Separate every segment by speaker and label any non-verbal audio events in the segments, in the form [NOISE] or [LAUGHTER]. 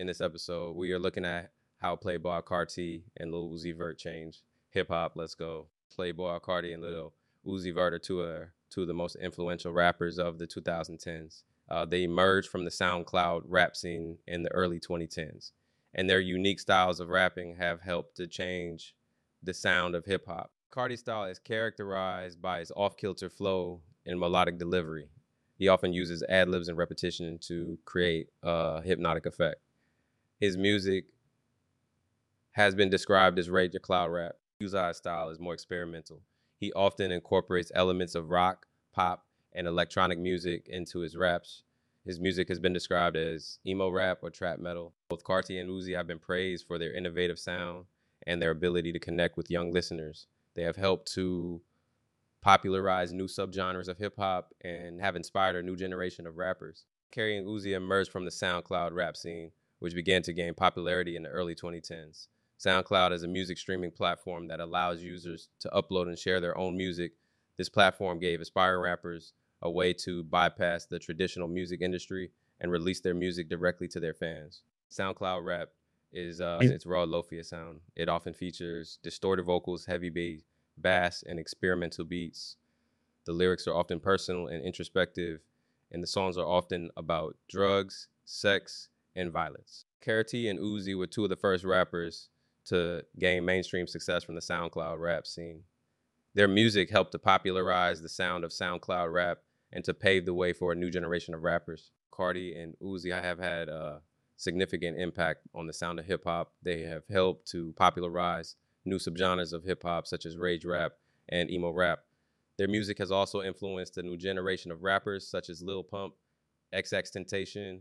Speaker 1: In this episode, we are looking at how Playboi Carti and Lil Uzi Vert changed hip hop. Let's go. Playboi Carti and Lil Uzi Vert are two, of two of the most influential rappers of the 2010s. Uh, they emerged from the SoundCloud rap scene in the early 2010s, and their unique styles of rapping have helped to change the sound of hip hop. Carti's style is characterized by his off kilter flow and melodic delivery. He often uses ad libs and repetition to create a hypnotic effect. His music has been described as rage or cloud rap. Uzi's style is more experimental. He often incorporates elements of rock, pop, and electronic music into his raps. His music has been described as emo rap or trap metal. Both Carti and Uzi have been praised for their innovative sound and their ability to connect with young listeners. They have helped to popularize new subgenres of hip hop and have inspired a new generation of rappers. Carti and Uzi emerged from the SoundCloud rap scene which began to gain popularity in the early 2010s. SoundCloud is a music streaming platform that allows users to upload and share their own music. This platform gave aspiring rappers a way to bypass the traditional music industry and release their music directly to their fans. SoundCloud rap is uh, its raw lofi sound. It often features distorted vocals, heavy bass, bass, and experimental beats. The lyrics are often personal and introspective, and the songs are often about drugs, sex, and violence. Carti and Uzi were two of the first rappers to gain mainstream success from the SoundCloud rap scene. Their music helped to popularize the sound of SoundCloud rap and to pave the way for a new generation of rappers. Carti and Uzi have had a significant impact on the sound of hip hop. They have helped to popularize new subgenres of hip hop, such as rage rap and emo rap. Their music has also influenced a new generation of rappers, such as Lil Pump, XXXTentacion,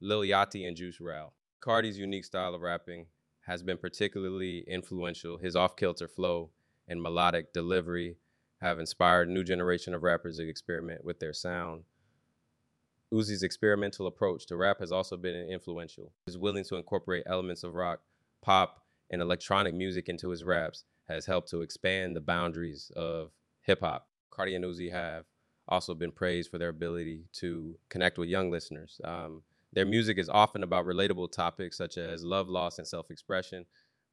Speaker 1: Lil Yachty and Juice WRLD. Carti's unique style of rapping has been particularly influential. His off-kilter flow and melodic delivery have inspired a new generation of rappers to experiment with their sound. Uzi's experimental approach to rap has also been influential. His willing to incorporate elements of rock, pop, and electronic music into his raps has helped to expand the boundaries of hip hop. Carti and Uzi have also been praised for their ability to connect with young listeners. Um, their music is often about relatable topics such as love, loss, and self expression.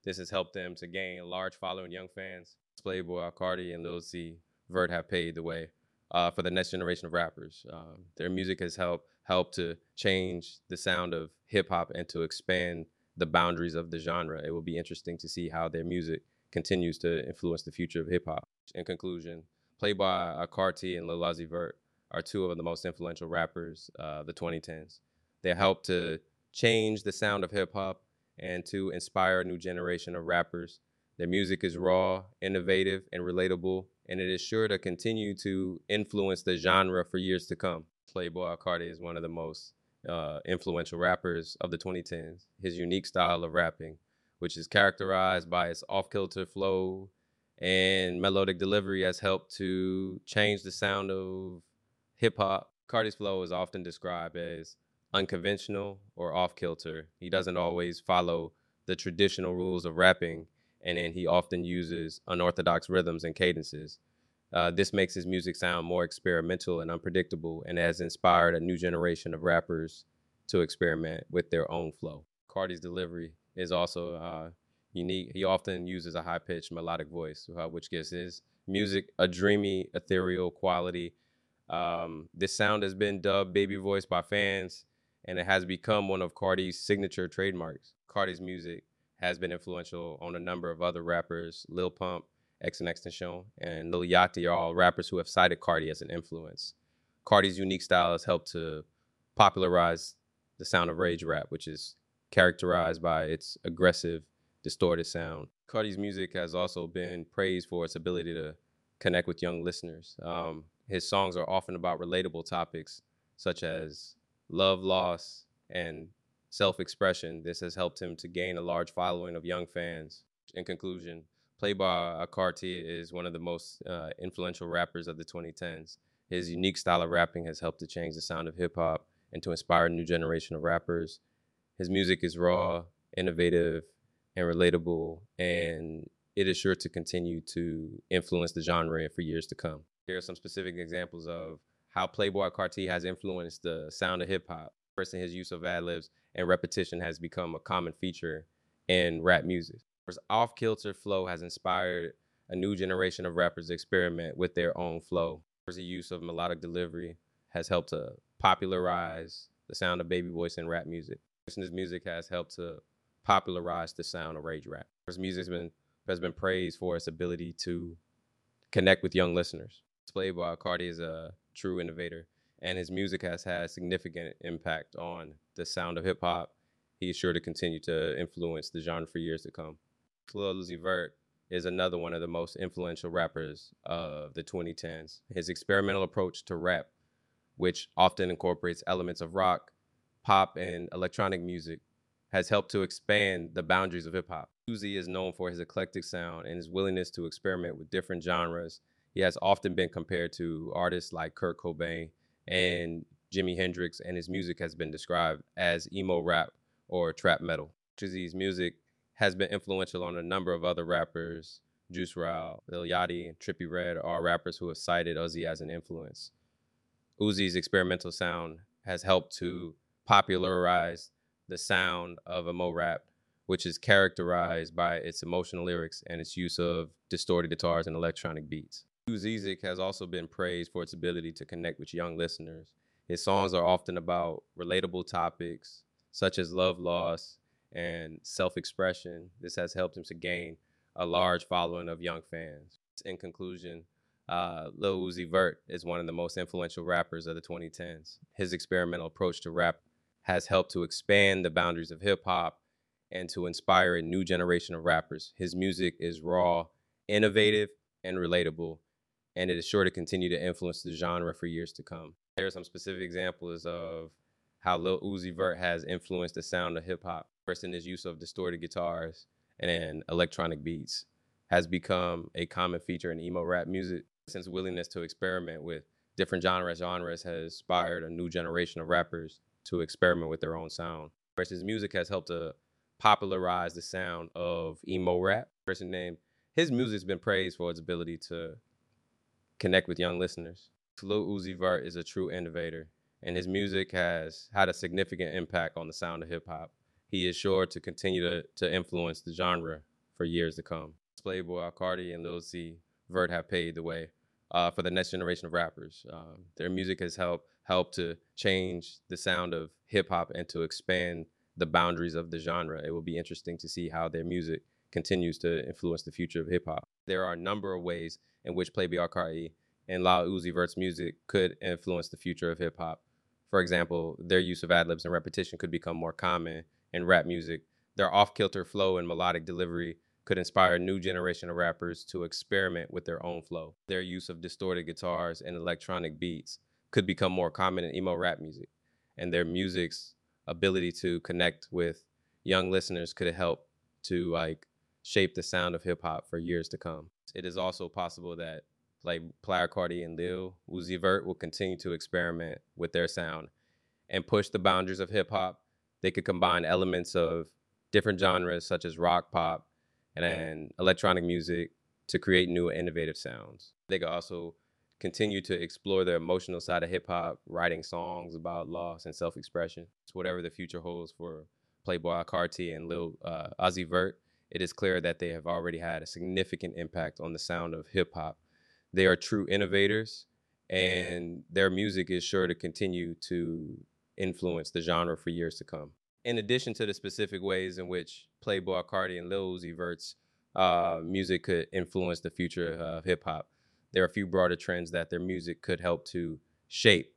Speaker 1: This has helped them to gain a large following young fans. Playboi, Carti, and Lil Uzi Vert have paved the way uh, for the next generation of rappers. Um, their music has helped helped to change the sound of hip hop and to expand the boundaries of the genre. It will be interesting to see how their music continues to influence the future of hip hop. In conclusion, Playboi, Carti, and Lil Uzi Vert are two of the most influential rappers uh, the 2010s. They help to change the sound of hip hop and to inspire a new generation of rappers. Their music is raw, innovative, and relatable, and it is sure to continue to influence the genre for years to come. Playboi Carti is one of the most uh, influential rappers of the 2010s. His unique style of rapping, which is characterized by its off-kilter flow and melodic delivery, has helped to change the sound of hip hop. Carti's flow is often described as unconventional or off kilter. He doesn't always follow the traditional rules of rapping, and then he often uses unorthodox rhythms and cadences. Uh, this makes his music sound more experimental and unpredictable, and has inspired a new generation of rappers to experiment with their own flow. Carti's delivery is also uh, unique. He often uses a high pitched melodic voice, uh, which gives his music a dreamy, ethereal quality. Um, this sound has been dubbed baby voice by fans and it has become one of Carti's signature trademarks. Carti's music has been influential on a number of other rappers, Lil Pump, XXXTentacion, and Shone, and Lil Yachty are all rappers who have cited Carti as an influence. Carti's unique style has helped to popularize the sound of rage rap, which is characterized by its aggressive, distorted sound. Carti's music has also been praised for its ability to connect with young listeners. Um, his songs are often about relatable topics such as love, loss, and self expression. This has helped him to gain a large following of young fans. In conclusion, Playboi Carti is one of the most uh, influential rappers of the 2010s. His unique style of rapping has helped to change the sound of hip hop and to inspire a new generation of rappers. His music is raw, innovative, and relatable, and it is sure to continue to influence the genre for years to come. Here are some specific examples of how Playboi Carti has influenced the sound of hip hop. First, in his use of ad libs and repetition has become a common feature in rap music. His off kilter flow has inspired a new generation of rappers to experiment with their own flow. The use of melodic delivery has helped to popularize the sound of baby voice in rap music. His music has helped to popularize the sound of rage rap. His music has been, has been praised for its ability to connect with young listeners. Playboi Carti is a true innovator, and his music has had significant impact on the sound of hip hop. He's sure to continue to influence the genre for years to come. Lil Uzi Vert is another one of the most influential rappers of the 2010s. His experimental approach to rap, which often incorporates elements of rock, pop, and electronic music, has helped to expand the boundaries of hip hop. Uzi is known for his eclectic sound and his willingness to experiment with different genres. He has often been compared to artists like Kurt Cobain and Jimi Hendrix, and his music has been described as emo rap or trap metal. Uzi's music has been influential on a number of other rappers. Juice WRLD, Lil Yachty, and Trippie Redd are rappers who have cited Uzi as an influence. Uzi's experimental sound has helped to popularize the sound of emo rap, which is characterized by its emotional lyrics and its use of distorted guitars and electronic beats. Uzi's has also been praised for its ability to connect with young listeners. His songs are often about relatable topics such as love loss and self expression. This has helped him to gain a large following of young fans. In conclusion, uh, Lil Uzi Vert is one of the most influential rappers of the 2010s. His experimental approach to rap has helped to expand the boundaries of hip hop and to inspire a new generation of rappers. His music is raw, innovative, and relatable, and it is sure to continue to influence the genre for years to come. There are some specific examples of how Lil Uzi Vert has influenced the sound of hip hop. First, in his use of distorted guitars and electronic beats, has become a common feature in emo rap music. Since willingness to experiment with different genres, genres has inspired a new generation of rappers to experiment with their own sound. His music has helped to popularize the sound of emo rap. Person named his music's been praised for its ability to connect with young listeners. Lil Uzi Vert is a true innovator, and his music has had a significant impact on the sound of hip hop. He is sure to continue to, to influence the genre for years to come. Playboi Carti and Lil Uzi Vert have paved the way uh, for the next generation of rappers. Um, their music has helped helped to change the sound of hip hop and to expand the boundaries of the genre. It will be interesting to see how their music continues to influence the future of hip hop. There are a number of ways in which Playboi Carti and Lil Uzi Vert's music could influence the future of hip hop. For example, their use of ad libs and repetition could become more common in rap music. Their off kilter flow and melodic delivery could inspire a new generation of rappers to experiment with their own flow. Their use of distorted guitars and electronic beats could become more common in emo rap music. And their music's ability to connect with young listeners could help to like shape the sound of hip hop for years to come. It is also possible that like Player Carti and Lil Uzi Vert will continue to experiment with their sound and push the boundaries of hip hop. They could combine elements of different genres such as rock, pop, and, and electronic music to create new innovative sounds. They could also continue to explore the emotional side of hip hop, writing songs about loss and self expression. It's whatever the future holds for Playboi Carti and Lil uh, Uzi Vert. It is clear that they have already had a significant impact on the sound of hip hop. They are true innovators, and their music is sure to continue to influence the genre for years to come. In addition to the specific ways in which Playboi Carti and Lil Uzi Vert's uh, music could influence the future of hip hop, there are a few broader trends that their music could help to shape.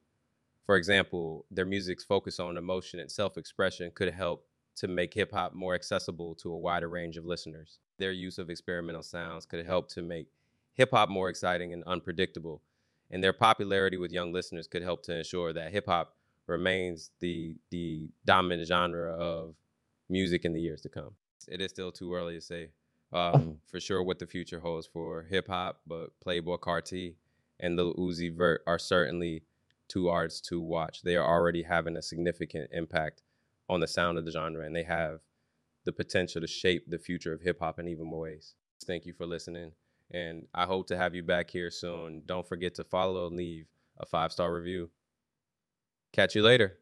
Speaker 1: For example, their music's focus on emotion and self expression could help to make hip hop more accessible to a wider range of listeners. Their use of experimental sounds could help to make hip hop more exciting and unpredictable. And their popularity with young listeners could help to ensure that hip hop remains the the dominant genre of music in the years to come. It is still too early to say um, [LAUGHS] for sure what the future holds for hip hop, but Playboi Carti and Lil Uzi Vert are certainly two artists to watch. They are already having a significant impact on the sound of the genre, and they have the potential to shape the future of hip hop in even more ways. Thank you for listening, and I hope to have you back here soon. Don't forget to follow and leave a five star review. Catch you later.